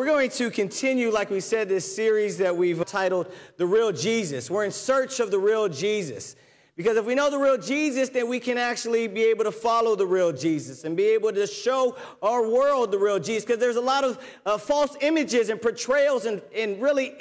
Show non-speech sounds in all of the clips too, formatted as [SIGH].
We're going to continue, like we said, this series that we've titled The Real Jesus. We're in search of the real Jesus. Because if we know the real Jesus, then we can actually be able to follow the real Jesus and be able to show our world the real Jesus. Because there's a lot of uh, false images and portrayals and, and really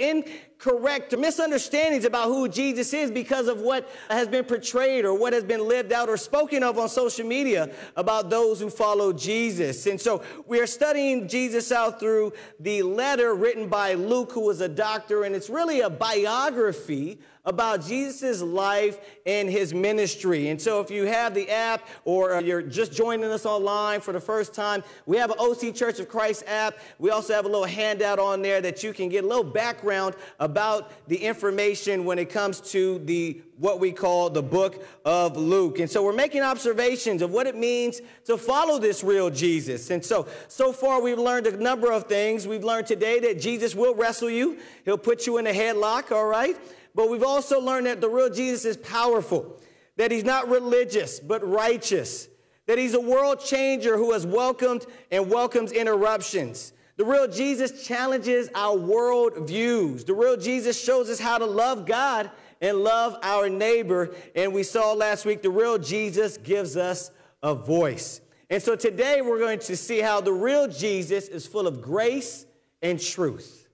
incorrect misunderstandings about who Jesus is because of what has been portrayed or what has been lived out or spoken of on social media about those who follow Jesus. And so we are studying Jesus out through the letter written by Luke, who was a doctor, and it's really a biography about Jesus' life and his ministry. And so if you have the app or you're just joining us online for the first time, we have an OC Church of Christ app. We also have a little handout on there that you can get a little background about the information when it comes to the what we call the book of Luke. And so we're making observations of what it means to follow this real Jesus. And so, so far we've learned a number of things. We've learned today that Jesus will wrestle you. He'll put you in a headlock, all right? But we've also learned that the real Jesus is powerful, that he's not religious, but righteous, that he's a world changer who has welcomed and welcomes interruptions. The real Jesus challenges our world views. The real Jesus shows us how to love God and love our neighbor. And we saw last week the real Jesus gives us a voice. And so today we're going to see how the real Jesus is full of grace and truth.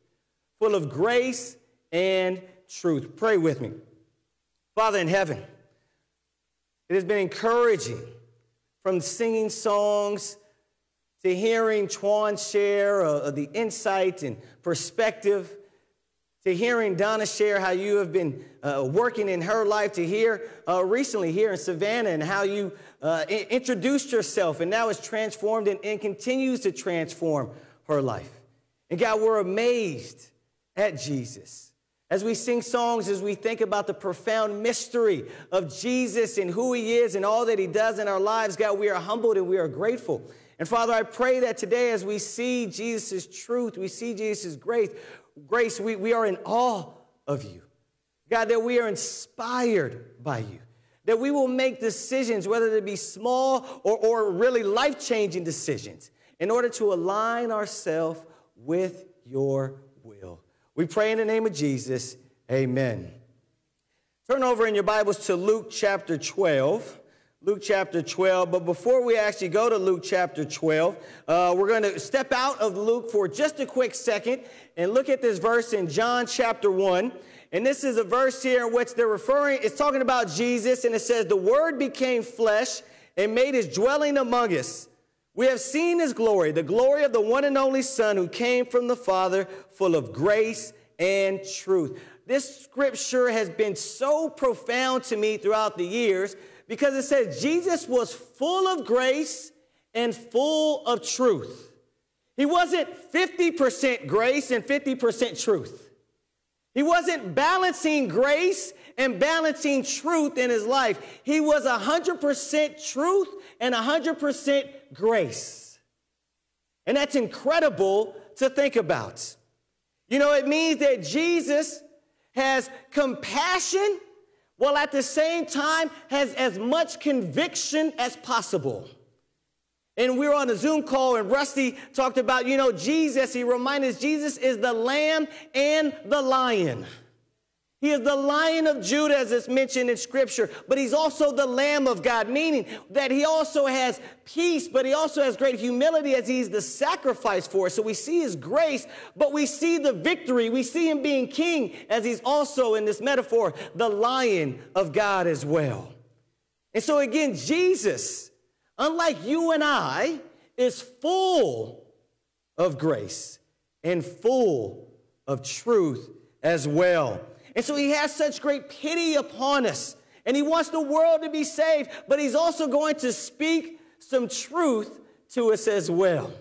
Full of grace and truth. Pray with me. Father in heaven, it has been encouraging from singing songs to hearing Twan share uh, the insight and perspective, to hearing Donna share how you have been uh, working in her life, to hear uh, recently here in Savannah and how you uh, introduced yourself and now it's transformed and, and continues to transform her life. And God, we're amazed at Jesus. As we sing songs, as we think about the profound mystery of Jesus and who he is and all that he does in our lives, God, we are humbled and we are grateful. And Father, I pray that today, as we see Jesus' truth, we see Jesus' grace, grace, we, we are in awe of you. God, that we are inspired by you. That we will make decisions, whether they be small or, or really life changing decisions, in order to align ourselves with your will. We pray in the name of Jesus. Amen. Turn over in your Bibles to Luke chapter 12. Luke chapter 12. But before we actually go to Luke chapter 12, uh, we're going to step out of Luke for just a quick second and look at this verse in John chapter 1. And this is a verse here in which they're referring, it's talking about Jesus, and it says, The Word became flesh and made his dwelling among us. We have seen his glory, the glory of the one and only Son who came from the Father, full of grace and truth. This scripture has been so profound to me throughout the years because it says Jesus was full of grace and full of truth. He wasn't 50% grace and 50% truth. He wasn't balancing grace and balancing truth in his life. He was 100% truth and 100% grace. And that's incredible to think about. You know, it means that Jesus has compassion while at the same time has as much conviction as possible. And we were on a Zoom call, and Rusty talked about, you know, Jesus. He reminded us Jesus is the lamb and the lion. He is the lion of Judah, as it's mentioned in scripture, but he's also the lamb of God, meaning that he also has peace, but he also has great humility as he's the sacrifice for us. So we see his grace, but we see the victory. We see him being king as he's also, in this metaphor, the lion of God as well. And so again, Jesus, unlike you and I, is full of grace and full of truth as well. And so he has such great pity upon us. And he wants the world to be saved, but he's also going to speak some truth to us as well.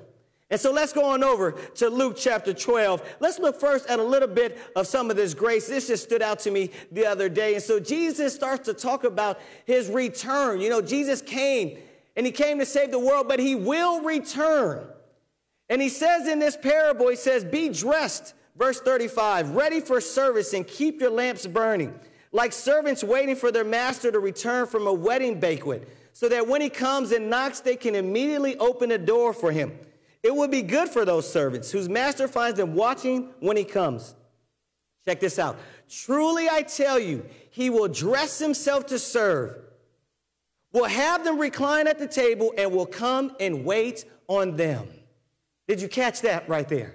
And so let's go on over to Luke chapter 12. Let's look first at a little bit of some of this grace. This just stood out to me the other day. And so Jesus starts to talk about his return. You know, Jesus came and he came to save the world, but he will return. And he says in this parable, he says, Be dressed Verse 35 Ready for service and keep your lamps burning, like servants waiting for their master to return from a wedding banquet, so that when he comes and knocks, they can immediately open the door for him. it would be good for those servants whose master finds them watching when he comes. Check this out. Truly I tell you, he will dress himself to serve, will have them recline at the table, and will come and wait on them. Did you catch that right there?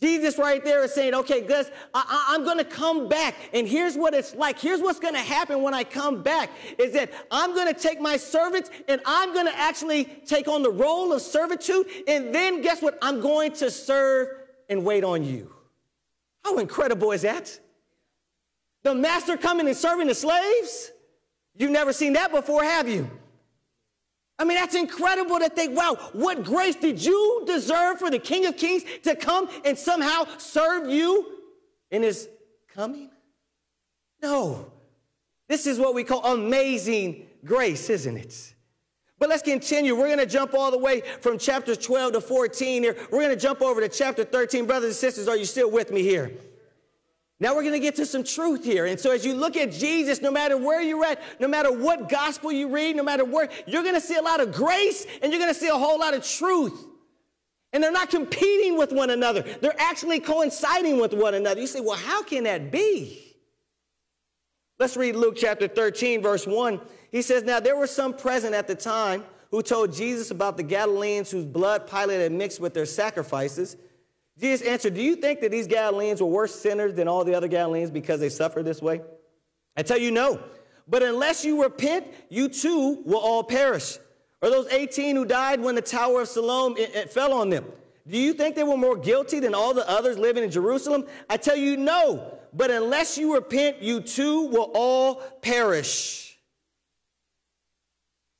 Jesus right there is saying, okay, Gus, I, am going to come back. And here's what it's like. Here's what's going to happen when I come back is that I'm going to take my servants and I'm going to actually take on the role of servitude. And then guess what? I'm going to serve and wait on you. How incredible is that? The master coming and serving the slaves? You've never seen that before, have you? I mean, that's incredible to think, wow, what grace did you deserve for the King of Kings to come and somehow serve you in his coming? No. This is what we call amazing grace, isn't it? But let's continue. We're going to jump all the way from chapter 12 to 14 here. We're going to jump over to chapter 13. Brothers and sisters, are you still with me here? Now we're going to get to some truth here. And so as you look at Jesus, no matter where you're at, no matter what gospel you read, no matter where, you're going to see a lot of grace and you're going to see a whole lot of truth. And they're not competing with one another. They're actually coinciding with one another. You say, well, how can that be? Let's read Luke chapter 13, verse 1. He says, Now there were some present at the time who told Jesus about the Galileans whose blood Pilate had mixed with their sacrifices. Jesus answered, Do you think that these Galileans were worse sinners than all the other Galileans because they suffered this way? I tell you, no. But unless you repent, you too will all perish. Or those 18 who died when the Tower of Siloam it, it fell on them. Do you think they were more guilty than all the others living in Jerusalem? I tell you, no. But unless you repent, you too will all perish.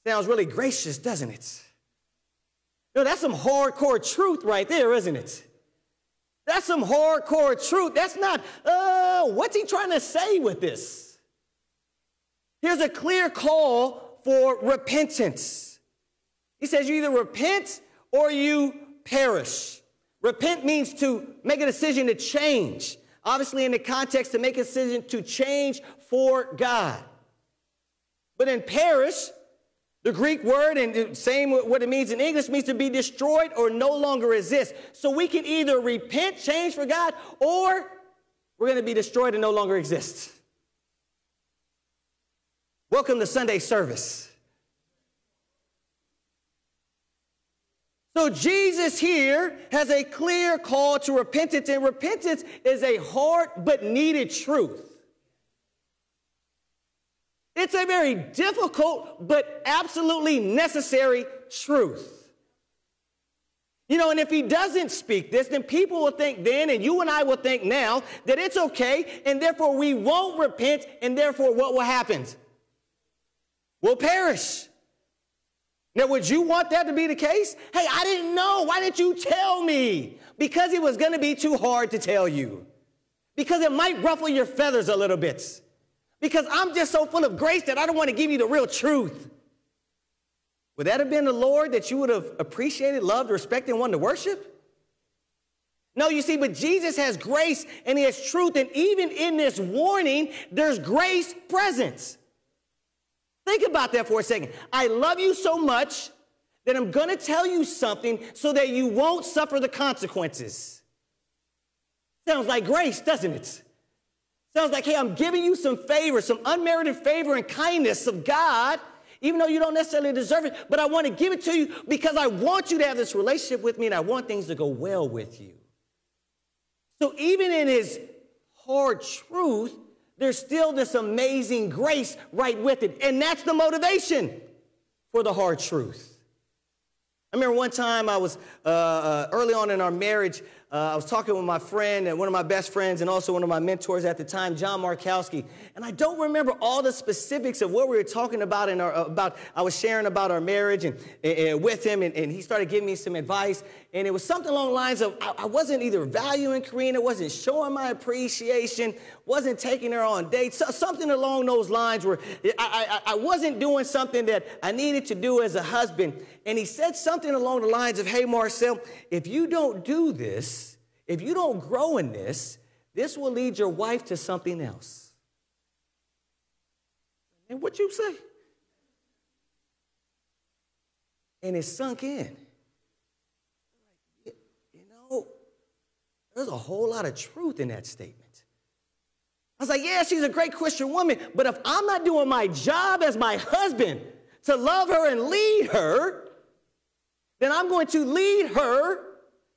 Sounds really gracious, doesn't it? No, that's some hardcore truth right there, isn't it? That's some hardcore truth. That's not, uh, what's he trying to say with this? Here's a clear call for repentance. He says you either repent or you perish. Repent means to make a decision to change. Obviously, in the context, to make a decision to change for God. But in perish, the Greek word, and same what it means in English, means to be destroyed or no longer exist. So we can either repent, change for God, or we're going to be destroyed and no longer exist. Welcome to Sunday service. So Jesus here has a clear call to repentance, and repentance is a hard but needed truth. It's a very difficult but absolutely necessary truth. You know, and if he doesn't speak this, then people will think then, and you and I will think now, that it's okay, and therefore we won't repent, and therefore what will happen? We'll perish. Now, would you want that to be the case? Hey, I didn't know. Why didn't you tell me? Because it was going to be too hard to tell you. Because it might ruffle your feathers a little bit because I'm just so full of grace that I don't want to give you the real truth. Would that have been the Lord that you would have appreciated, loved, respected, and wanted to worship? No, you see, but Jesus has grace and he has truth, and even in this warning, there's grace presence. Think about that for a second. I love you so much that I'm going to tell you something so that you won't suffer the consequences. Sounds like grace, doesn't it? Sounds like, hey, I'm giving you some favor, some unmerited favor and kindness of God, even though you don't necessarily deserve it, but I want to give it to you because I want you to have this relationship with me and I want things to go well with you. So even in his hard truth, there's still this amazing grace right with it. And that's the motivation for the hard truth. I remember one time I was uh, uh, early on in our marriage, uh, I was talking with my friend and one of my best friends and also one of my mentors at the time, John Markowski. And I don't remember all the specifics of what we were talking about. Our, about I was sharing about our marriage and, and with him, and, and, he started giving me some advice. And it was something along the lines of I, I wasn't either valuing Karina, wasn't showing my appreciation, wasn't taking her on dates, so, something along those lines where I, I, I wasn't doing something that I needed to do as a husband. And he said something along the lines of, Hey, Marcel, if you don't do this, if you don't grow in this, this will lead your wife to something else. And what you say? And it sunk in. You know, there's a whole lot of truth in that statement. I was like, yeah, she's a great Christian woman, but if I'm not doing my job as my husband to love her and lead her, then I'm going to lead her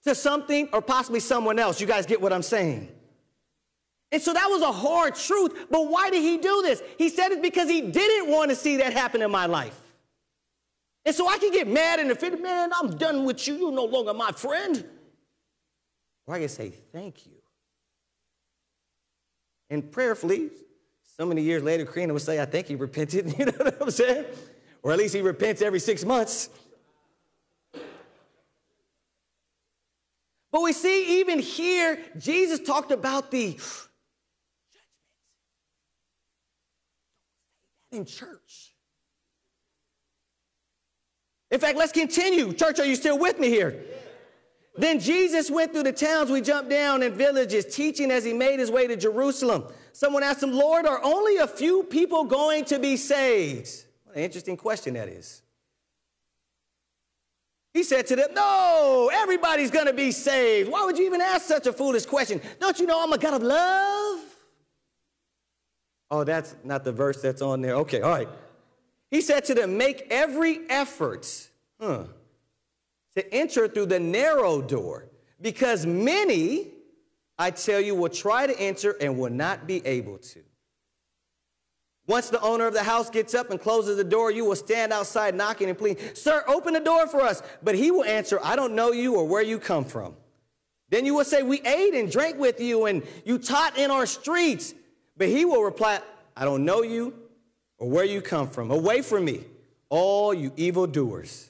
to something or possibly someone else. You guys get what I'm saying? And so that was a hard truth. But why did he do this? He said it because he didn't want to see that happen in my life. And so I can get mad and offended, man, I'm done with you. You're no longer my friend. Or I can say, thank you. And prayerfully, so many years later, Karina would say, I think he repented. [LAUGHS] You know what I'm saying? Or at least he repents every six months. But we see even here, Jesus talked about the judgment in church. In fact, let's continue. Church, are you still with me here? Then Jesus went through the towns we jumped down and villages, teaching as he made his way to Jerusalem. Someone asked him, Lord, are only a few people going to be saved? What an interesting question that is. He said to them, No, everybody's going to be saved. Why would you even ask such a foolish question? Don't you know I'm a God of love? Oh, that's not the verse that's on there. Okay, all right. He said to them, Make every effort huh, to enter through the narrow door, because many, I tell you, will try to enter and will not be able to. Once the owner of the house gets up and closes the door, you will stand outside knocking and pleading, Sir, open the door for us. But he will answer, I don't know you or where you come from. Then you will say, We ate and drank with you, and you taught in our streets. But he will reply, I don't know you or where you come from. Away from me, all you evildoers.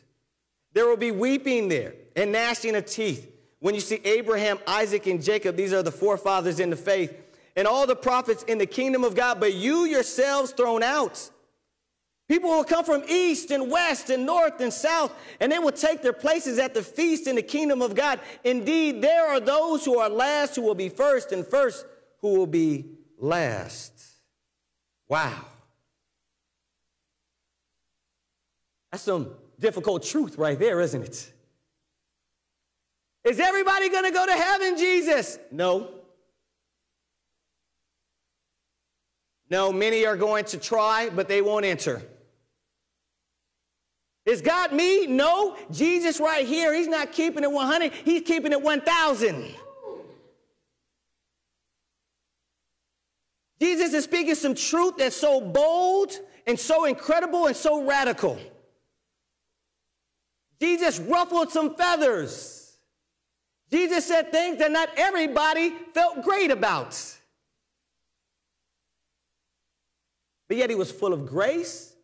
There will be weeping there and gnashing of teeth when you see Abraham, Isaac, and Jacob. These are the forefathers in the faith, and all the prophets in the kingdom of God, but you yourselves thrown out. People will come from east and west and north and south, and they will take their places at the feast in the kingdom of God. Indeed, there are those who are last who will be first, and first who will be last. Wow. That's some difficult truth right there, isn't it? Is everybody going to go to heaven, Jesus? No. No, many are going to try, but they won't enter. Is God me? No. Jesus right here, he's not keeping it 100, he's keeping it 1,000. Jesus is speaking some truth that's so bold and so incredible and so radical. Jesus ruffled some feathers. Jesus said things that not everybody felt great about. But yet he was full of grace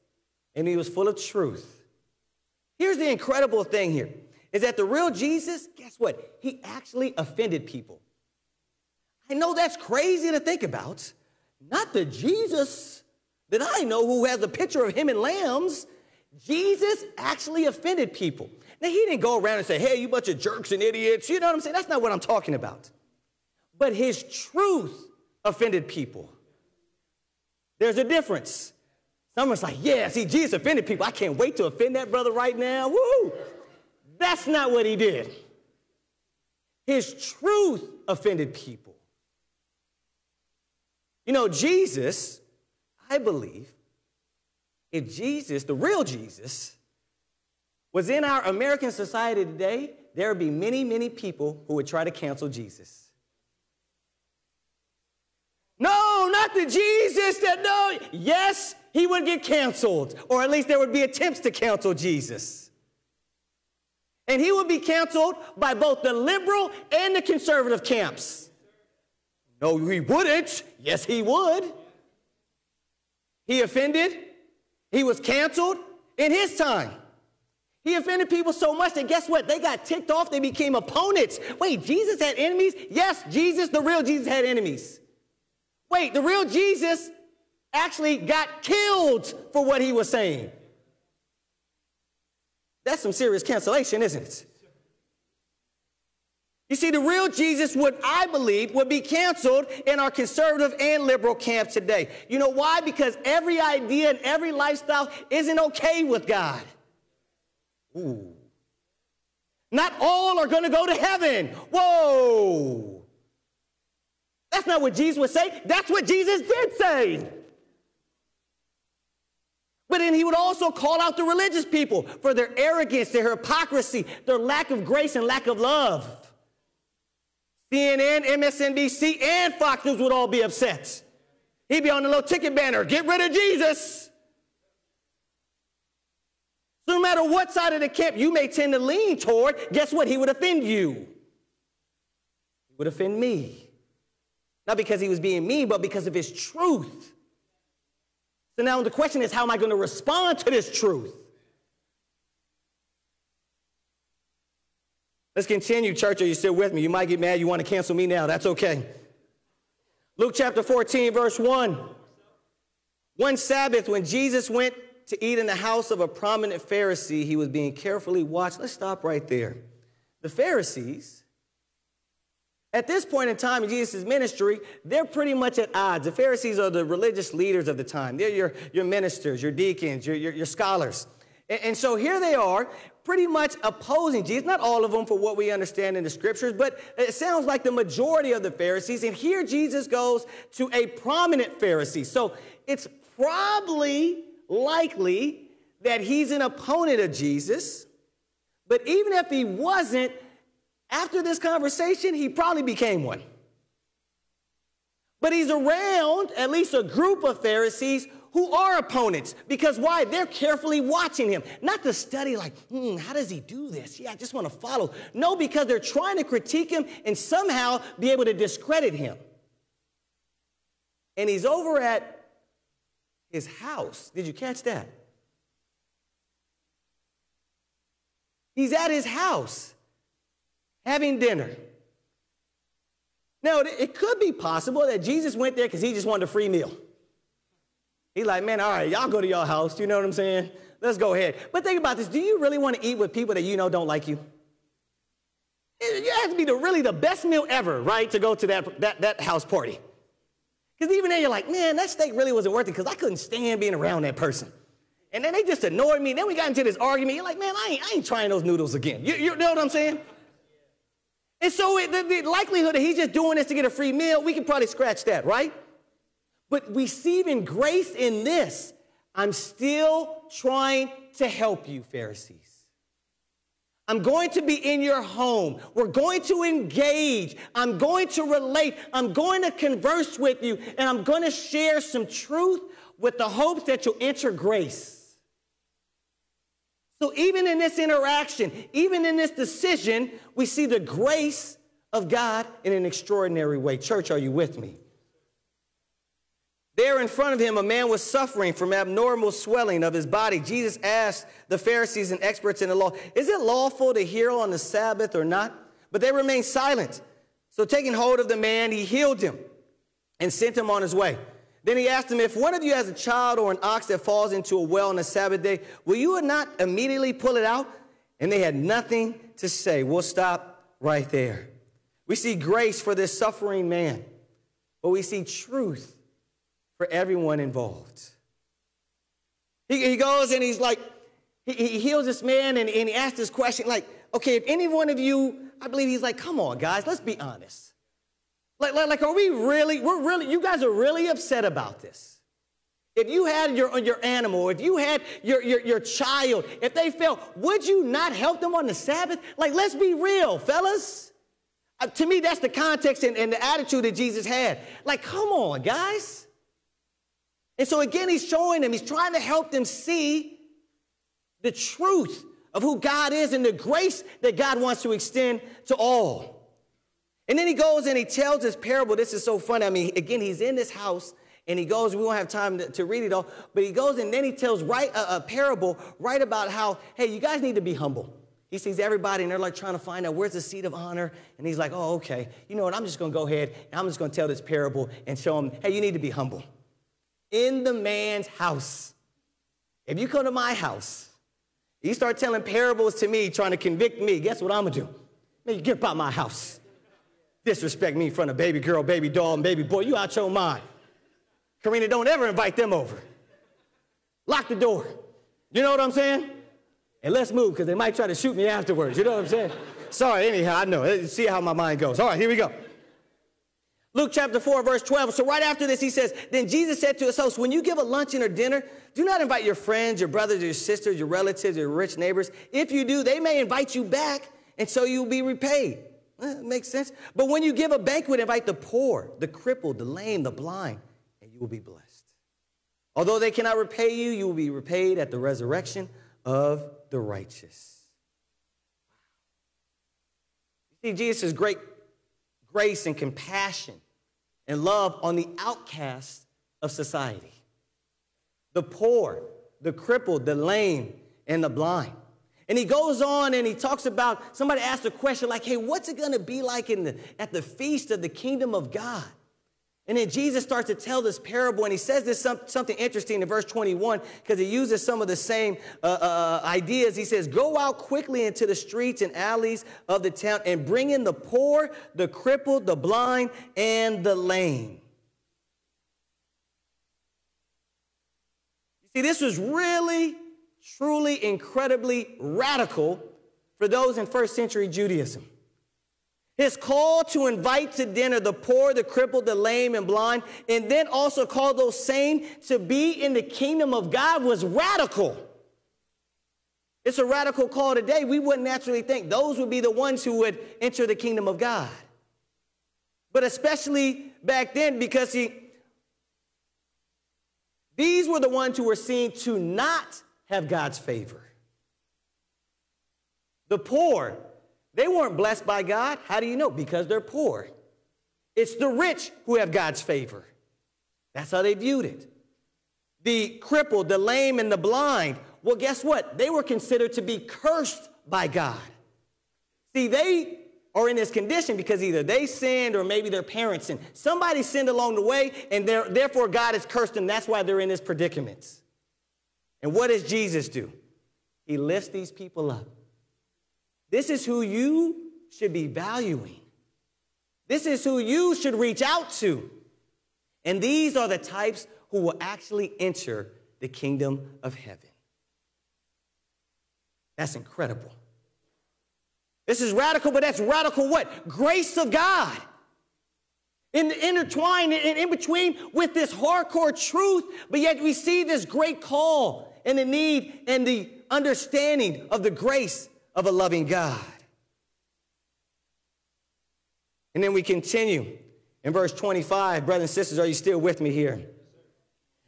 and he was full of truth. Here's the incredible thing here is that the real Jesus, guess what? He actually offended people. I know that's crazy to think about. Not the Jesus that I know who has a picture of him and lambs Jesus actually offended people. Now, he didn't go around and say, hey, you bunch of jerks and idiots. You know what I'm saying? That's not what I'm talking about. But his truth offended people. There's a difference. Someone's like, yeah, see, Jesus offended people. I can't wait to offend that brother right now. Woo! That's not what he did. His truth offended people. You know, Jesus, I believe, if Jesus, the real Jesus, was in our American society today, there would be many, many people who would try to cancel Jesus. No, not the Jesus that no. Yes, he would get canceled, or at least there would be attempts to cancel Jesus. And he would be canceled by both the liberal and the conservative camps. No, he wouldn't. Yes, he would. He offended he was canceled in his time. He offended people so much that guess what? They got ticked off, they became opponents. Wait, Jesus had enemies? Yes, Jesus, the real Jesus, had enemies. Wait, the real Jesus actually got killed for what he was saying. That's some serious cancellation, isn't it? You see, the real Jesus would, I believe, would be canceled in our conservative and liberal camp today. You know why? Because every idea and every lifestyle isn't okay with God. Ooh. Not all are going to go to heaven. Whoa. Not what Jesus would say. That's what Jesus did say. But then he would also call out the religious people for their arrogance, their hypocrisy, their lack of grace and lack of love. CNN, MSNBC, and Fox News would all be upset. He'd be on the little ticket banner, get rid of Jesus. So no matter what side of the camp you may tend to lean toward, guess what? He would offend you. He would offend me. Not because he was being mean, but because of his truth. So now the question is, how am I going to respond to this truth? Let's continue, church. Are you still with me? You might get mad. You want to cancel me now. That's okay. Luke chapter 14, verse 1. One Sabbath, when Jesus went to eat in the house of a prominent Pharisee, he was being carefully watched. Let's stop right there. The Pharisees at this point in time in Jesus' ministry, they're pretty much at odds. The Pharisees are the religious leaders of the time. They're your, your ministers, your deacons, your, your, your scholars. And, and, so here they are, pretty much opposing Jesus. Not all of them for what we understand in the scriptures, but it sounds like the majority of the Pharisees. And here Jesus goes to a prominent Pharisee. So it's probably likely that he's an opponent of Jesus. But even if he wasn't, after this conversation, he probably became one. But he's around at least a group of Pharisees who are opponents. Because why? They're carefully watching him. Not to study, like, hmm, how does he do this? Yeah, I just want to follow. No, because they're trying to critique him and somehow be able to discredit him. And he's over at his house. Did you catch that? He's at his house having dinner. Now, it could be possible that Jesus went there because he just wanted a free meal. He's like, man, all right, y'all go to your house. You know what I'm saying? Let's go ahead. But think about this. Do you really want to eat with people that you know don't like you? It has to be the, really the best meal ever, right, to go to that, that, that house party. Because even then, you're like, man, that steak really wasn't worth it because I couldn't stand being around that person. And then they just annoyed me. Then we got into this argument. You're like, man, I ain't, I ain't trying those noodles again. You, you know what I'm saying? And so it, the, the likelihood that he's just doing this to get a free meal, we can probably scratch that, right? But receiving grace in this, I'm still trying to help you, Pharisees. I'm going to be in your home. We're going to engage. I'm going to relate. I'm going to converse with you, and I'm going to share some truth with the hopes that you'll enter grace. So, even in this interaction, even in this decision, we see the grace of God in an extraordinary way. Church, are you with me? There in front of him, a man was suffering from abnormal swelling of his body. Jesus asked the Pharisees and experts in the law, Is it lawful to heal on the Sabbath or not? But they remained silent. So, taking hold of the man, he healed him and sent him on his way. Then he asked them, If one of you has a child or an ox that falls into a well on a Sabbath day, will you not immediately pull it out? And they had nothing to say. We'll stop right there. We see grace for this suffering man, but we see truth for everyone involved. He, he goes and he's like, he, he heals this man and, and he asks this question, like, okay, if any one of you, I believe he's like, come on, guys, let's be honest. Like, like, like, are we really, we're really, you guys are really upset about this. If you had your, your animal, if you had your, your, your child, if they fell, would you not help them on the Sabbath? Like, let's be real, fellas. Uh, to me, that's the context and, and the attitude that Jesus had. Like, come on, guys. And so again, he's showing them, he's trying to help them see the truth of who God is and the grace that God wants to extend to all. And then he goes and he tells this parable. This is so funny. I mean, again, he's in this house and he goes, we won't have time to, to read it all, but he goes and then he tells right a, a, parable right about how, hey, you guys need to be humble. He sees everybody and they're like trying to find out where's the seat of honor. And he's like, oh, okay. You know what? I'm just going to go ahead and I'm just going to tell this parable and show them, hey, you need to be humble. In the man's house. If you come to my house, you start telling parables to me, trying to convict me, guess what I'm going to do? Man, you get about my house disrespect me in front of baby girl, baby doll, and baby boy, you out your mind. Karina, don't ever invite them over. Lock the door. You know what I'm saying? And let's move because they might try to shoot me afterwards. You know what I'm saying? Sorry, anyhow, I know. See how my mind goes. All right, here we go. Luke chapter 4, verse 12. So, right after this, he says, Then Jesus said to his host, When you give a luncheon or dinner, do not invite your friends, your brothers, your sisters, your relatives, your rich neighbors. If you do, they may invite you back, and so you'll be repaid. Well, makes sense. But when you give a banquet, invite the poor, the crippled, the lame, the blind, and you will be blessed. Although they cannot repay you, you will be repaid at the resurrection of the righteous. You see, Jesus' great grace and compassion and love on the outcasts of society the poor, the crippled, the lame, and the blind. And he goes on and he talks about somebody asked a question like, hey, what's it going to be like in the, at the feast of the kingdom of God? And then Jesus starts to tell this parable, and he says this some, something interesting in verse 21 because he uses some of the same uh, uh, uh, ideas. He says, Go out quickly into the streets and alleys of the town and bring in the poor, the crippled, the blind, and the lame. You see, this was really, truly, incredibly radical for those in first century Judaism. His call to invite to dinner the poor, the crippled, the lame, and blind, and then also call those same to be in the kingdom of God was radical. It's a radical call today. We wouldn't naturally think those would be the ones who would enter the kingdom of God. But especially back then, because he, these were the ones who were seen to not have God's favor. The poor, they weren't blessed by God. How do you know? Because they're poor. It's the rich who have God's favor. That's how they viewed it. The crippled, the lame, and the blind, well, guess what? They were considered to be cursed by God. See, they are in this condition because either they sinned or maybe their parents sinned. Somebody sinned along the way, and therefore God has cursed them. That's why they're in this predicament. And what does Jesus do? He lifts these people up. This is who you should be valuing. This is who you should reach out to. And these are the types who will actually enter the kingdom of heaven. That's incredible. This is radical, but that's radical what? Grace of God. In, the intertwined in, in between with this hardcore truth, but yet we see this great call and the need and the understanding of the grace of a loving God. And then we continue in verse 25. Brothers and sisters, are you still with me here?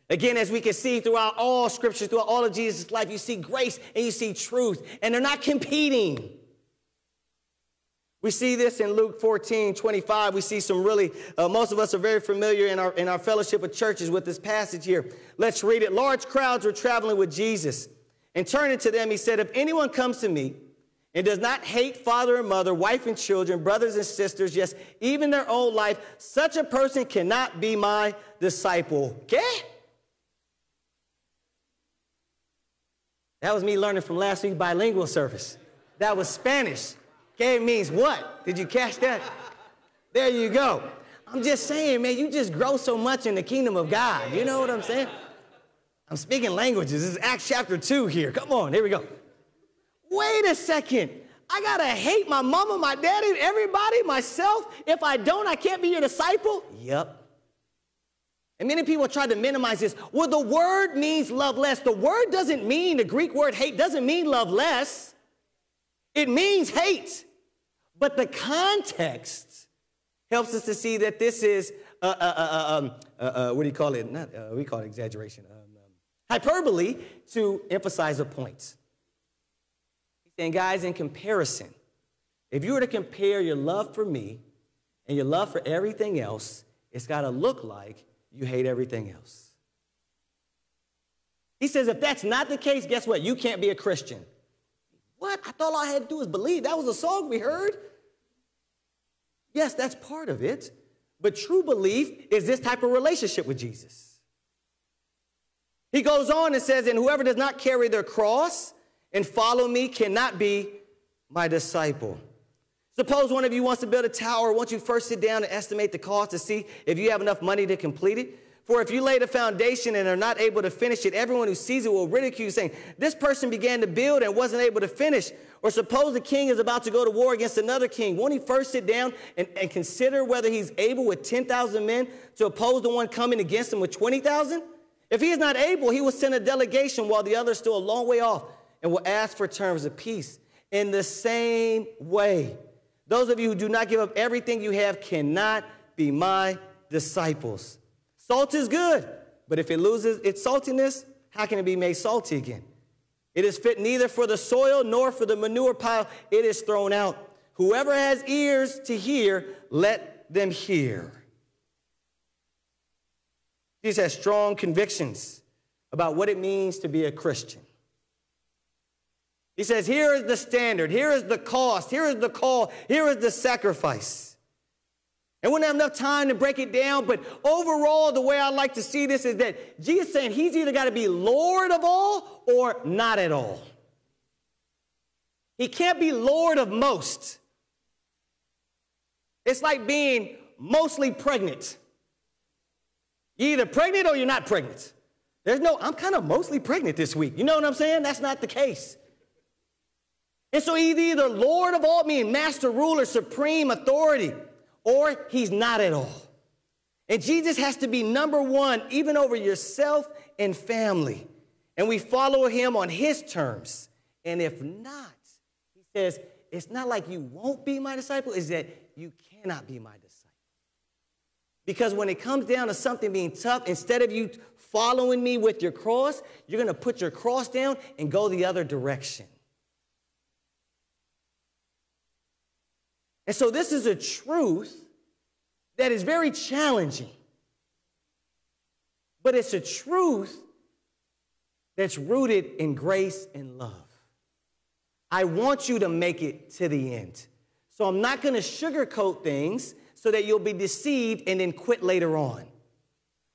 Again, as we can see throughout all scriptures, throughout all of Jesus' life, you see grace and you see truth, and they're not competing. We see this in Luke 14, 25. We see some really, uh, most of us are very familiar in our, in our fellowship of churches with this passage here. Let's read it. Large crowds were traveling with Jesus. And turning to them, he said, If anyone comes to me and does not hate father and mother, wife and children, brothers and sisters, yes, even their own life, such a person cannot be my disciple. Okay? That was me learning from last week's bilingual service. That was Spanish. Okay means what? Did you catch that? There you go. I'm just saying, man, you just grow so much in the kingdom of God. You know what I'm saying? I'm speaking languages. This is Acts chapter 2 here. Come on, here we go wait a second. I gotta hate my mama, my daddy, everybody, myself. If I don't, I can't be your disciple. Yep. And many people try to minimize this. Well, the word means love less. The word doesn't mean, the Greek word hate doesn't mean love less. It means hate. But the context helps us to see that this is, uh, uh, uh, um, uh, uh what do you call it? Not, uh, we call it exaggeration. Um, um, hyperbole to emphasize a point. He's saying, guys, in comparison, if you were to compare your love for me and your love for everything else, it's got to look like you hate everything else. He says, if that's not the case, guess what? You can't be a Christian. What? I thought all I had to do was believe. That was a song we heard. Yes, that's part of it. But true belief is this type of relationship with Jesus. He goes on and says, and whoever does not carry their cross and follow me cannot be my disciple. Suppose one of you wants to build a tower. Won't you first sit down and estimate the cost to see if you have enough money to complete it? For if you lay the foundation and are not able to finish it, everyone who sees it will ridicule you, saying, This person began to build and wasn't able to finish. Or suppose the king is about to go to war against another king. Won't he first sit down and, and consider whether he's able with 10,000 men to oppose the one coming against him with 20,000? If he is not able, he will send a delegation while the other is still a long way off and will ask for terms of peace. In the same way, those of you who do not give up everything you have cannot be my disciples. Salt is good, but if it loses its saltiness, how can it be made salty again? It is fit neither for the soil nor for the manure pile, it is thrown out. Whoever has ears to hear, let them hear. Jesus has strong convictions about what it means to be a Christian. He says, Here is the standard, here is the cost, here is the call, here is the sacrifice. And we don't have enough time to break it down, but overall, the way I like to see this is that Jesus saying he's either got to be Lord of all or not at all. He can't be Lord of most. It's like being mostly pregnant. You're either pregnant or you're not pregnant. There's no, I'm kind of mostly pregnant this week. You know what I'm saying? That's not the case. And so he's either Lord of all, meaning master, ruler, supreme authority or he's not at all. And Jesus has to be number one, even over yourself and family. And we follow him on his terms. And if not, he says, it's not like you won't be my disciple, it's that you cannot be my disciple. Because when it comes down to something being tough, instead of you following me with your cross, you're going to put your cross down and go the other direction. And so, this is a truth that is very challenging, but it's a truth that's rooted in grace and love. I want you to make it to the end. So, I'm not going to sugarcoat things so that you'll be deceived and then quit later on.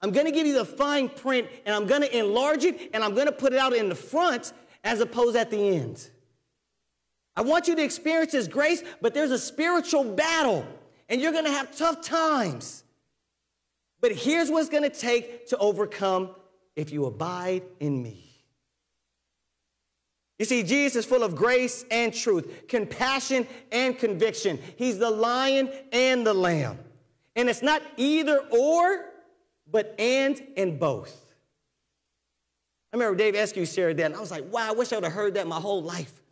I'm going to give you the fine print and I'm going to enlarge it and I'm going to put it out in the front as opposed at the end. I want you to experience His grace, but there's a spiritual battle, and you're to have tough times. But here's what's to take to overcome if you abide in me. You see, Jesus is full of grace and truth, compassion and conviction. He's the lion and the lamb. And it's not either or, but and and both. I remember Dave Eskew shared that, and I was like, wow, I wish I would have heard that my whole life.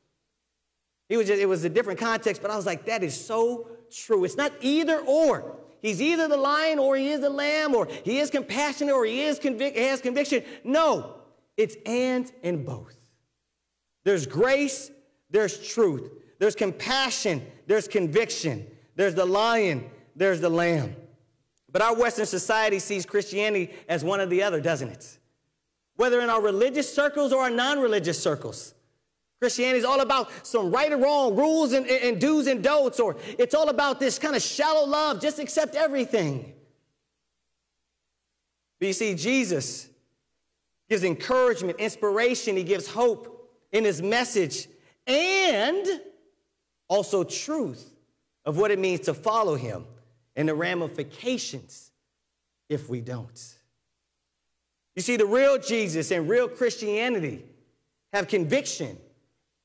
He was just, it was a different context, but I was like, that is so true. It's not either or. He's either the lion or he is the lamb, or he is compassionate or he is convic- has conviction. No, it's and and both. There's grace, there's truth. There's compassion, there's conviction. There's the lion, there's the lamb. But our Western society sees Christianity as one or the other, doesn't it? Whether in our religious circles or our non religious circles. Christianity is all about some right or wrong, rules and, and do's and don'ts, or it's all about this kind of shallow love, just accept everything. But you see, Jesus gives encouragement, inspiration, he gives hope in his message, and also truth of what it means to follow him and the ramifications if we don't. You see, the real Jesus and real Christianity have conviction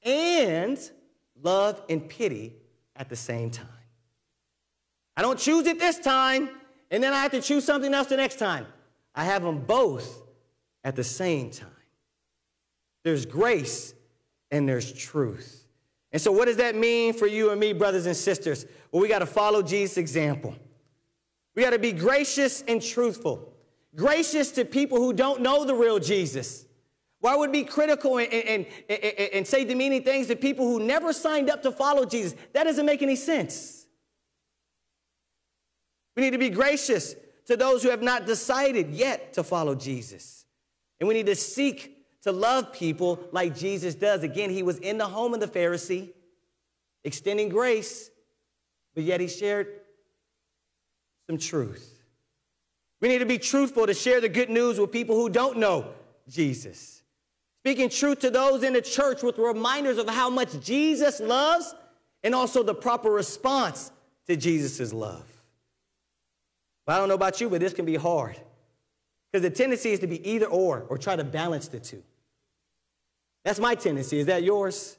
and love and pity at the same time. I don't choose it this time, and then I have to choose something else the next time. I have them both at the same time. There's grace and there's truth. And so, what does that mean for you and me, brothers and sisters? Well, we got to follow Jesus' example. We got to be gracious and truthful. Gracious to people who don't know the real Jesus. Why would be critical and, and, and, and, say demeaning things to people who never signed up to follow Jesus? That doesn't make any sense. We need to be gracious to those who have not decided yet to follow Jesus. And we need to seek to love people like Jesus does. Again, he was in the home of the Pharisee, extending grace, but yet he shared some truth. We need to be truthful to share the good news with people who don't know Jesus. Speaking truth to those in the church with reminders of how much Jesus loves and also the proper response to Jesus' love. But I don't know about you, but this can be hard. Because the tendency is to be either or, or try to balance the two. That's my tendency. Is that yours?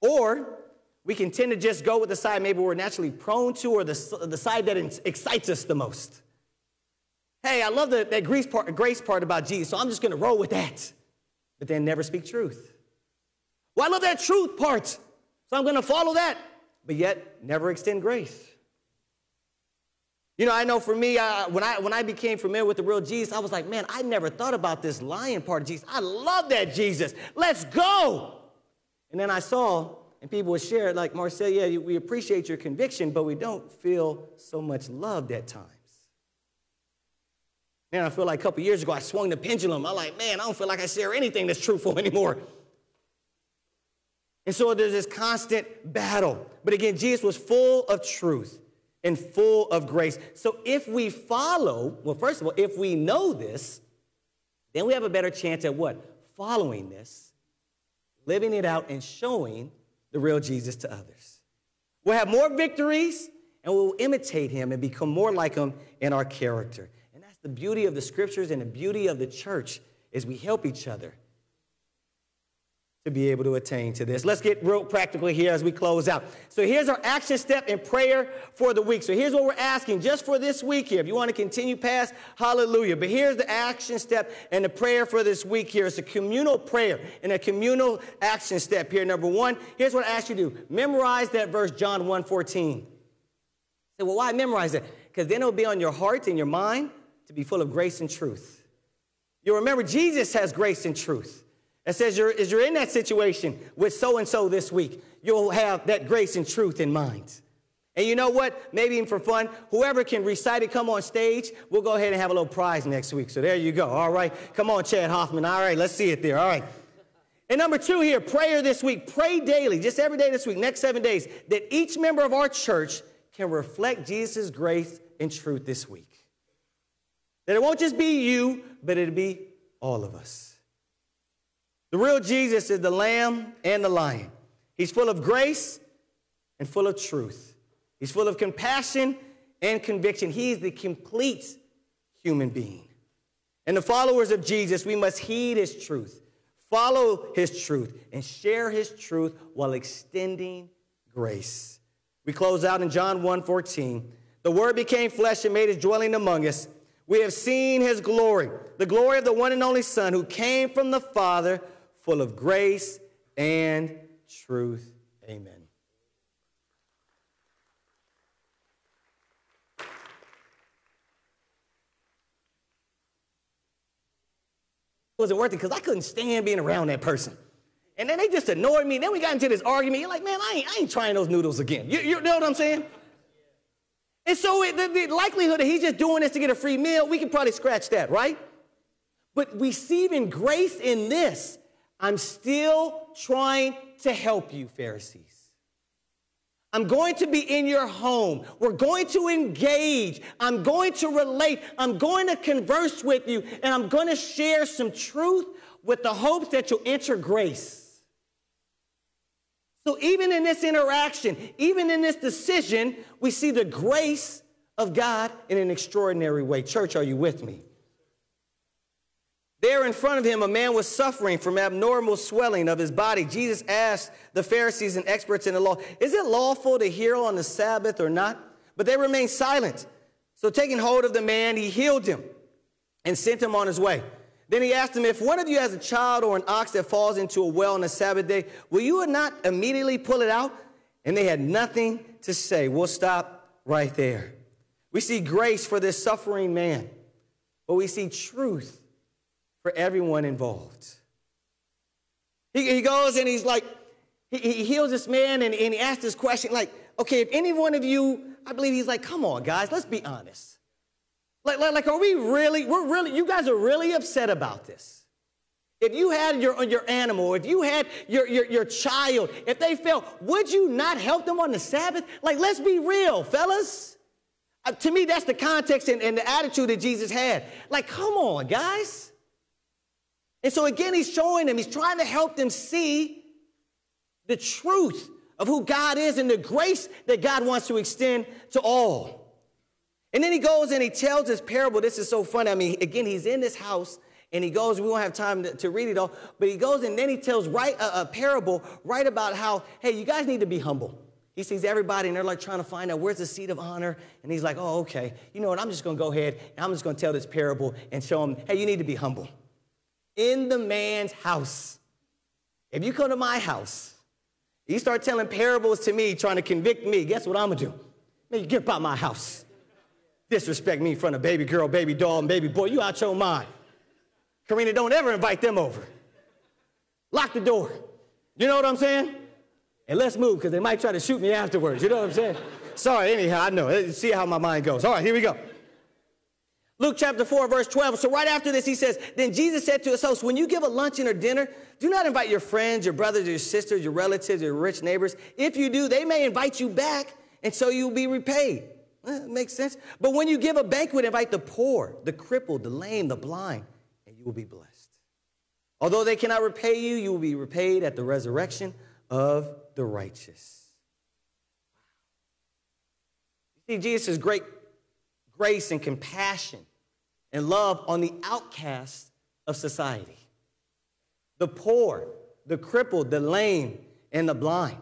Or we can tend to just go with the side maybe we're naturally prone to or the, the side that excites us the most. Hey, I love the, that grace part, grace part about Jesus, so I'm just going to roll with that. But then never speak truth. Well, I love that truth part, so I'm going to follow that, but yet never extend grace. You know, I know for me, uh, when, I, when I became familiar with the real Jesus, I was like, man, I never thought about this lion part of Jesus. I love that Jesus. Let's go. And then I saw, and people would share, like Marcel, yeah, we appreciate your conviction, but we don't feel so much loved at times. Man, I feel like a couple years ago, I swung the pendulum. I'm like, man, I don't feel like I share anything that's truthful [LAUGHS] anymore. And so there's this constant battle. But again, Jesus was full of truth and full of grace. So if we follow, well, first of all, if we know this, then we have a better chance at what? Following this, living it out, and showing the real Jesus to others. We'll have more victories and we'll imitate him and become more like him in our character. That's the beauty of the scriptures and the beauty of the church is we help each other to be able to attain to this. Let's get real practical here as we close out. So here's our action step in prayer for the week. So here's what we're asking just for this week here. If you want to continue past, hallelujah. But here's the action step and the prayer for this week here. It's a communal prayer and a communal action step here. Number one, here's what I ask you to do. Memorize that verse, John 1 14. Say, well, why memorize it? Because then it'll be on your heart and your mind to be full of grace and truth. You'll remember Jesus has grace and truth. It says you're, as you're in that situation with so and so this week, you'll have that grace and truth in mind. And you know what? Maybe even for fun, whoever can recite it, come on stage, we'll go ahead and have a little prize next week. So there you go. All right. Come on, Chad Hoffman. All right, let's see it there. All right. And number two here, prayer this week. Pray daily, just every day this week, next seven days, that each member of our church can reflect Jesus' grace and truth this week. That it won't just be you, but it'll be all of us. The real Jesus is the lamb and the lion. He's full of grace and full of truth. He's full of compassion and conviction. He's the complete human being. And the followers of Jesus, we must heed his truth, follow his truth, and share his truth while extending grace. We close out in John 1 14. The word became flesh and made his dwelling among us. We have seen his glory, the glory of the one and only Son who came from the Father full of grace and truth. Amen. Wasn't worth it because I couldn't stand being around that person. And then they just annoyed me. Then we got into this argument. You're like, man, I ain't, I ain't trying those noodles again. You, you know what I'm saying? And so it, the, the likelihood that he's just doing this to get a free meal, we can probably scratch that, right? But receiving grace in this I'm still trying to help you, Pharisees. I'm going to be in your home. We're going to engage. I'm going to relate. I'm going to converse with you, and I'm going to share some truth with the hopes that you'll enter grace. So, even in this interaction, even in this decision, we see the grace of God in an extraordinary way. Church, are you with me? There in front of him, a man was suffering from abnormal swelling of his body. Jesus asked the Pharisees and experts in the law, Is it lawful to heal on the Sabbath or not? But they remained silent. So, taking hold of the man, he healed him and sent him on his way. Then he asked him, If one of you has a child or an ox that falls into a well on a Sabbath day, will you not immediately pull it out? And they had nothing to say. We'll stop right there. We see grace for this suffering man, but we see truth for everyone involved. He, he goes and he's like, he, he heals this man and, and he asks this question like, okay, if any one of you, I believe he's like, come on, guys, let's be honest. Like, like, like, are we really, we're really, you guys are really upset about this. If you had your, your animal, if you had your, your, your child, if they fell, would you not help them on the Sabbath? Like, let's be real, fellas. Uh, to me, that's the context and, and the attitude that Jesus had. Like, come on, guys. And so again, he's showing them, he's trying to help them see the truth of who God is and the grace that God wants to extend to all. And then he goes and he tells this parable. This is so funny. I mean, again, he's in this house and he goes, we won't have time to, to read it all, but he goes and then he tells right a, a parable right about how, hey, you guys need to be humble. He sees everybody and they're like trying to find out where's the seat of honor. And he's like, oh, okay. You know what? I'm just going to go ahead and I'm just going to tell this parable and show them, hey, you need to be humble. In the man's house. If you come to my house, you start telling parables to me, trying to convict me, guess what I'm going to do? Man, you get out my house. Disrespect me in front of baby girl, baby doll, and baby boy. You out your mind. Karina, don't ever invite them over. Lock the door. You know what I'm saying? and let's move because they might try to shoot me afterwards. You know what I'm saying? Sorry, anyhow, I know. See how my mind goes. All right, here we go. Luke chapter 4, verse 12. So, right after this, he says, Then Jesus said to his host, When you give a luncheon or dinner, do not invite your friends, your brothers, your sisters, your relatives, your rich neighbors. If you do, they may invite you back, and so you'll be repaid. That makes sense. But when you give a banquet, invite the poor, the crippled, the lame, the blind, and you will be blessed. Although they cannot repay you, you will be repaid at the resurrection of the righteous. You see, Jesus' great grace and compassion and love on the outcasts of society the poor, the crippled, the lame, and the blind.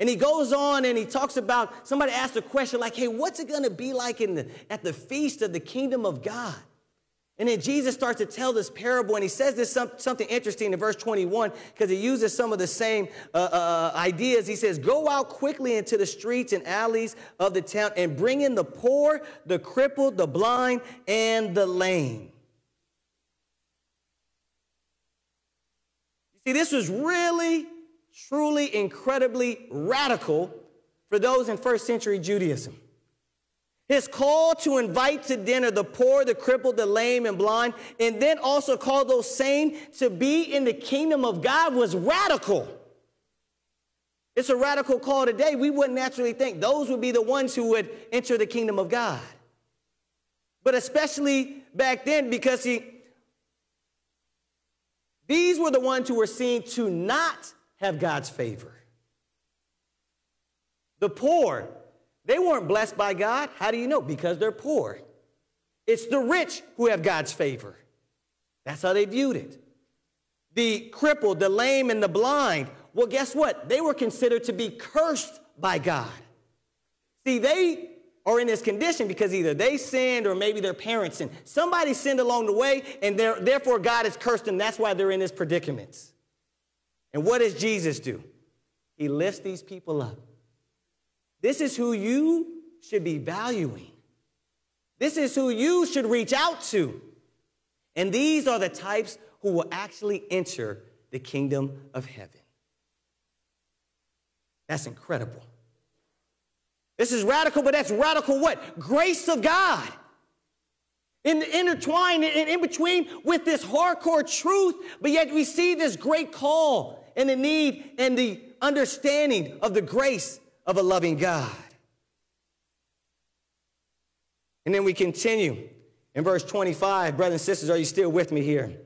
And he goes on and he talks about somebody asked a question like, hey, what's it gonna be like in the, at the feast of the kingdom of God? And then Jesus starts to tell this parable, and he says this some, something interesting in verse 21 because he uses some of the same uh, uh, uh, ideas. He says, Go out quickly into the streets and alleys of the town and bring in the poor, the crippled, the blind, and the lame. You see, this was really, truly, incredibly radical for those in first century Judaism. His call to invite to dinner the poor, the crippled, the lame, and blind, and then also call those sane to be in the kingdom of God was radical. It's a radical call today. We wouldn't naturally think those would be the ones who would enter the kingdom of God. But especially back then, because he, these were the ones who were seen to not have God's favor. The poor, they weren't blessed by God. How do you know? Because they're poor. It's the rich who have God's favor. That's how they viewed it. The crippled, the lame, and the blind, well, guess what? They were considered to be cursed by God. See, they are in this condition because either they sinned or maybe their parents sinned. Somebody sinned along the way, and therefore God has cursed them. That's why they're in this predicament. And what does Jesus do? He lifts these people up this is who you should be valuing. This is who you should reach out to. And these are the types who will actually enter the kingdom of heaven. That's incredible. This is radical, but that's radical what? Grace of God. In, the intertwined in, in between with this hardcore truth, but yet we see this great call and the need and the understanding of the grace of a loving God. And then we continue in verse 25. Brothers and sisters, are you still with me here?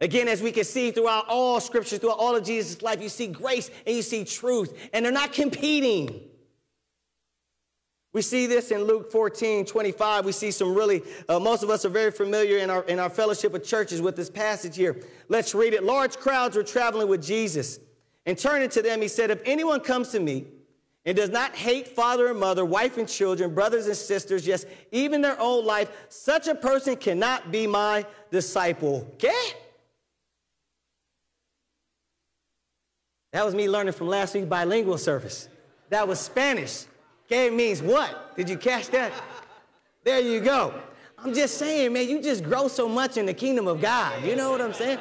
Again, as we can see throughout all scriptures, throughout all of Jesus' life, you see grace and you see truth, and they're not competing. We see this in Luke 14, 25. We see some really, uh, most of us are very familiar in our, in our fellowship of churches with this passage here. Let's read it. Large crowds were traveling with Jesus, and turning to them, he said, If anyone comes to me and does not hate father and mother, wife and children, brothers and sisters, yes, even their own life, such a person cannot be my disciple. Okay? That was me learning from last week's bilingual service. That was Spanish. Okay means what? Did you catch that? There you go. I'm just saying, man, you just grow so much in the kingdom of God. You know what I'm saying?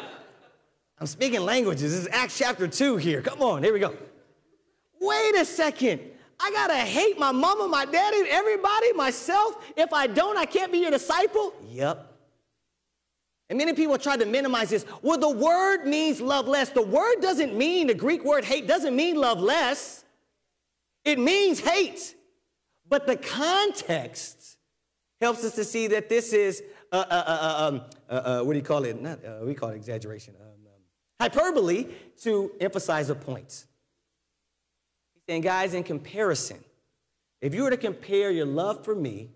I'm speaking languages. This is Acts chapter 2 here. Come on, here we go wait a second. I gotta hate my mama, my daddy, everybody, myself. If I don't, I can't be your disciple. Yep. And many people try to minimize this. Well, the word means love less. The word doesn't mean, the Greek word hate doesn't mean love less. It means hate. But the context helps us to see that this is, uh, uh, uh, um, uh, uh what do you call it? Not, uh, we call it exaggeration. Um, um, hyperbole to emphasize a point. And guys, in comparison, if you were to compare your love for me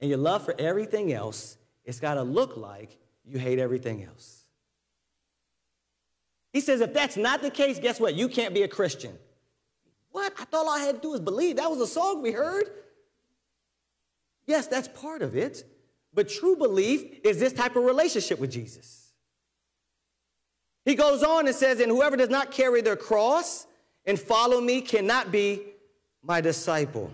and your love for everything else, it's got to look like you hate everything else. He says, if that's not the case, guess what? You can't be a Christian. What? I thought all I had to do was believe. That was a song we heard. Yes, that's part of it. But true belief is this type of relationship with Jesus. He goes on and says, And whoever does not carry their cross and follow me cannot be my disciple.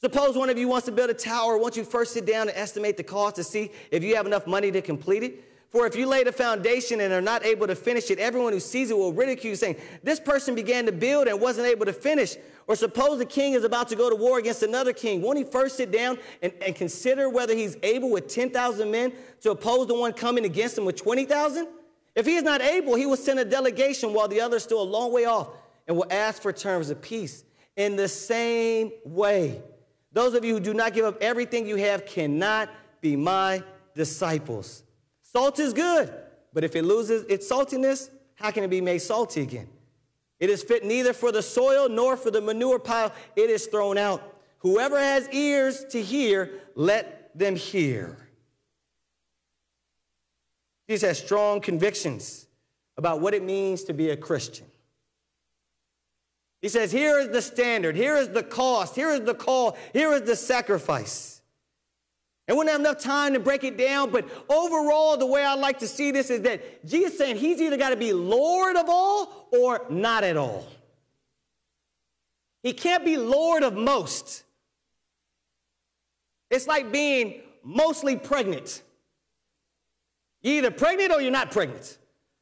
Suppose one of you wants to build a tower. Won't you first sit down and estimate the cost to see if you have enough money to complete it? For if you lay the foundation and are not able to finish it, everyone who sees it will ridicule you, saying, This person began to build and wasn't able to finish. Or suppose a king is about to go to war against another king. Won't he first sit down and, and consider whether he's able with 10,000 men to oppose the one coming against him with 20,000? If he is not able, he will send a delegation while the other is still a long way off and will ask for terms of peace. In the same way, those of you who do not give up everything you have cannot be my disciples. Salt is good, but if it loses its saltiness, how can it be made salty again? It is fit neither for the soil nor for the manure pile, it is thrown out. Whoever has ears to hear, let them hear. Jesus has strong convictions about what it means to be a Christian. He says, Here is the standard, here is the cost, here is the call, here is the sacrifice. And we wouldn't have enough time to break it down, but overall, the way I like to see this is that Jesus saying he's either got to be Lord of all or not at all. He can't be Lord of most. It's like being mostly pregnant. You're either pregnant or you're not pregnant.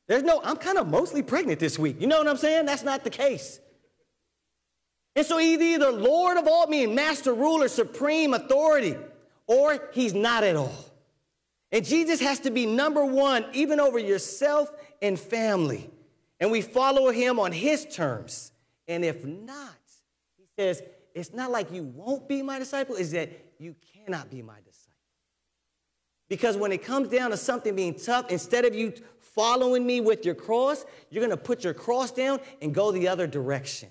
There's no, I'm kind of mostly pregnant this week. You know what I'm saying? That's not the case. And so either, either Lord of all, meaning master, ruler, supreme authority, or he's not at all. And Jesus has to be number one, even over yourself and family. And we follow him on his terms. And if not, he says, it's not like you won't be my disciple, is that you cannot be my disciple. Because when it comes down to something being tough, instead of you following me with your cross, you're going to put your cross down and go the other direction.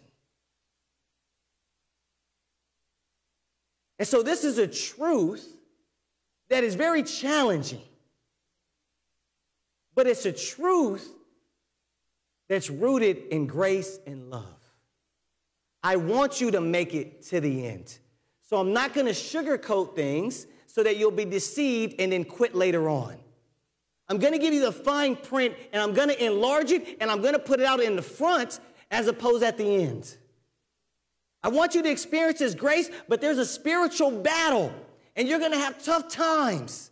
And so this is a truth that is very challenging. But it's a truth that's rooted in grace and love. I want you to make it to the end. So I'm not going to sugarcoat things so that you'll be deceived and then quit later on. I'm going to give you the fine print and I'm going to enlarge it and I'm going to put it out in the front as opposed at the end. I want you to experience His grace, but there's a spiritual battle, and you're going to have tough times.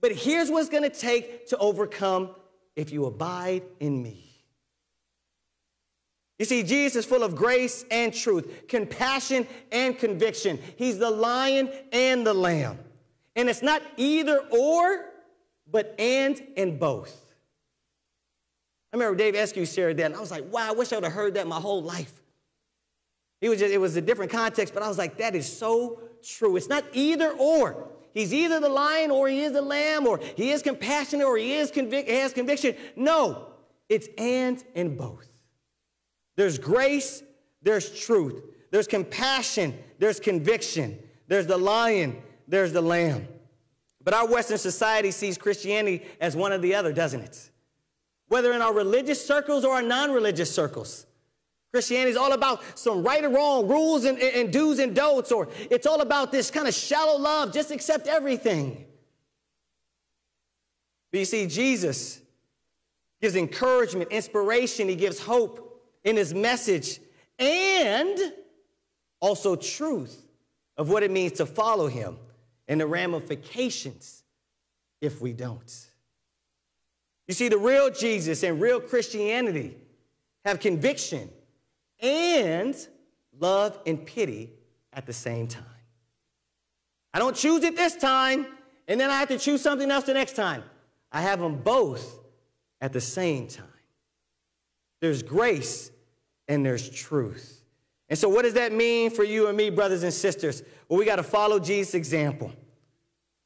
But here's what it's going to take to overcome if you abide in me. You see, Jesus is full of grace and truth, compassion and conviction. He's the lion and the lamb. And it's not either or, but and and both. I remember Dave Eskew shared that, and I was like, wow, I wish I would have heard that my whole life. It was, just, it was a different context, but I was like, that is so true. It's not either or. He's either the lion or he is the lamb, or he is compassionate or he is convic- has conviction. No, it's and and both. There's grace, there's truth. There's compassion, there's conviction. There's the lion, there's the lamb. But our Western society sees Christianity as one or the other, doesn't it? Whether in our religious circles or our non religious circles. Christianity is all about some right or wrong rules and, and do's and don'ts, or it's all about this kind of shallow love, just accept everything. But you see, Jesus gives encouragement, inspiration, he gives hope in his message, and also truth of what it means to follow him and the ramifications if we don't. You see, the real Jesus and real Christianity have conviction and love and pity at the same time. I don't choose it this time, and then I have to choose something else the next time. I have them both at the same time. There's grace and there's truth. And so, what does that mean for you and me, brothers and sisters? Well, we got to follow Jesus' example.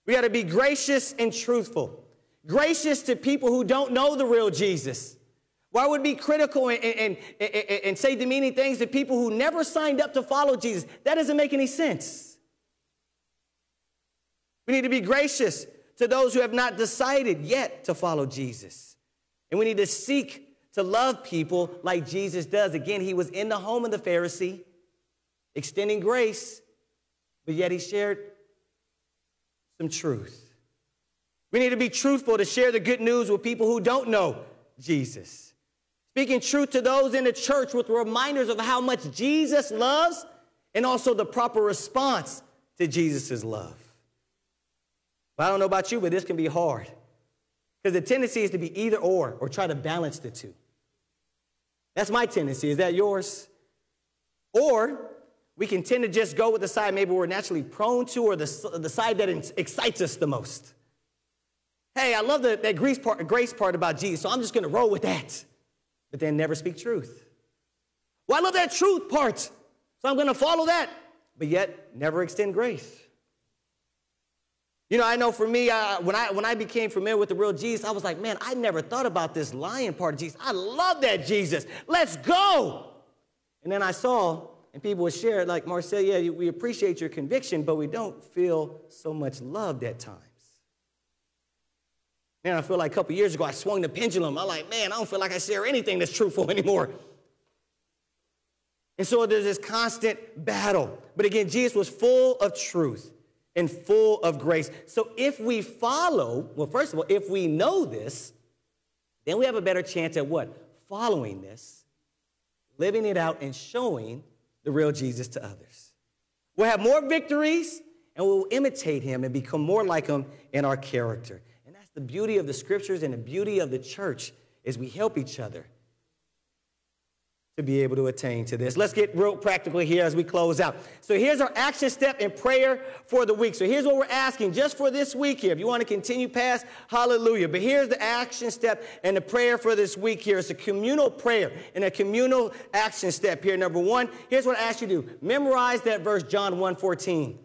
We got to be gracious and truthful. Gracious to people who don't know the real Jesus. Why would be critical and, and, and, and, say demeaning things to people who never signed up to follow Jesus? That doesn't make any sense. We need to be gracious to those who have not decided yet to follow Jesus. And we need to seek to love people like Jesus does. Again, he was in the home of the Pharisee, extending grace, but yet he shared some truth. We need to be truthful to share the good news with people who don't know Jesus. Speaking truth to those in the church with reminders of how much Jesus loves and also the proper response to Jesus' love. But I don't know about you, but this can be hard. Because the tendency is to be either or, or try to balance the two. That's my tendency. Is that yours? Or we can tend to just go with the side maybe we're naturally prone to or the, the side that excites us the most. Hey, I love the, that grace part, grace part about Jesus, so I'm just going to roll with that. But then never speak truth. Well, I love that truth part, so I'm going to follow that, but yet never extend grace. You know, I know for me, uh, when, I, when I became familiar with the real Jesus, I was like, man, I never thought about this lion part of Jesus. I love that Jesus. Let's go. And then I saw, and people would share, it, like, Marcel, yeah, we appreciate your conviction, but we don't feel so much loved at times. Man, I feel like a couple years ago, I swung the pendulum. I'm like, man, I don't feel like I share anything that's truthful [LAUGHS] anymore. And so there's this constant battle. But again, Jesus was full of truth and full of grace. So if we follow, well, first of all, if we know this, then we have a better chance at what? Following this, living it out, and showing the real Jesus to others. We'll have more victories and we'll imitate him and become more like him in our character. The beauty of the scriptures and the beauty of the church is we help each other to be able to attain to this. Let's get real practical here as we close out. So here's our action step in prayer for the week. So here's what we're asking just for this week here. If you want to continue past, hallelujah. But here's the action step and the prayer for this week here. It's a communal prayer and a communal action step here. Number one, here's what I ask you to do. Memorize that verse, John 1 14.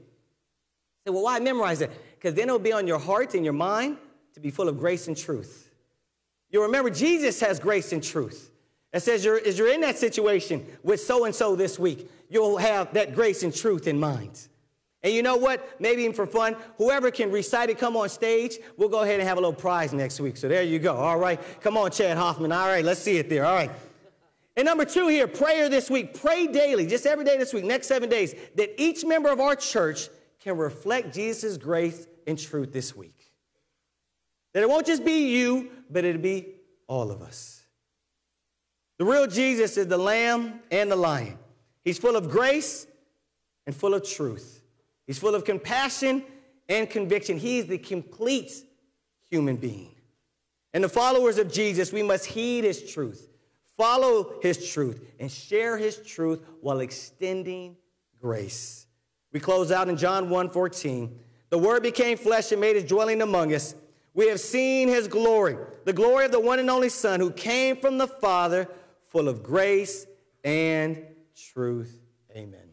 Say, well, why memorize it? Because then it'll be on your heart and your mind to be full of grace and truth. You'll remember Jesus has grace and truth. It says you're, as you're in that situation with so and so this week, you'll have that grace and truth in mind. And you know what? Maybe even for fun, whoever can recite it, come on stage, we'll go ahead and have a little prize next week. So there you go. All right. Come on, Chad Hoffman. All right, let's see it there. All right. And number two here, prayer this week. Pray daily, just every day this week, next seven days, that each member of our church can reflect Jesus' grace and truth this week. That it won't just be you, but it'll be all of us. The real Jesus is the lamb and the lion. He's full of grace and full of truth. He's full of compassion and conviction. He's the complete human being. And the followers of Jesus, we must heed his truth, follow his truth, and share his truth while extending grace. We close out in John 1 14. The word became flesh and made his dwelling among us. We have seen his glory, the glory of the one and only Son who came from the Father full of grace and truth. Amen.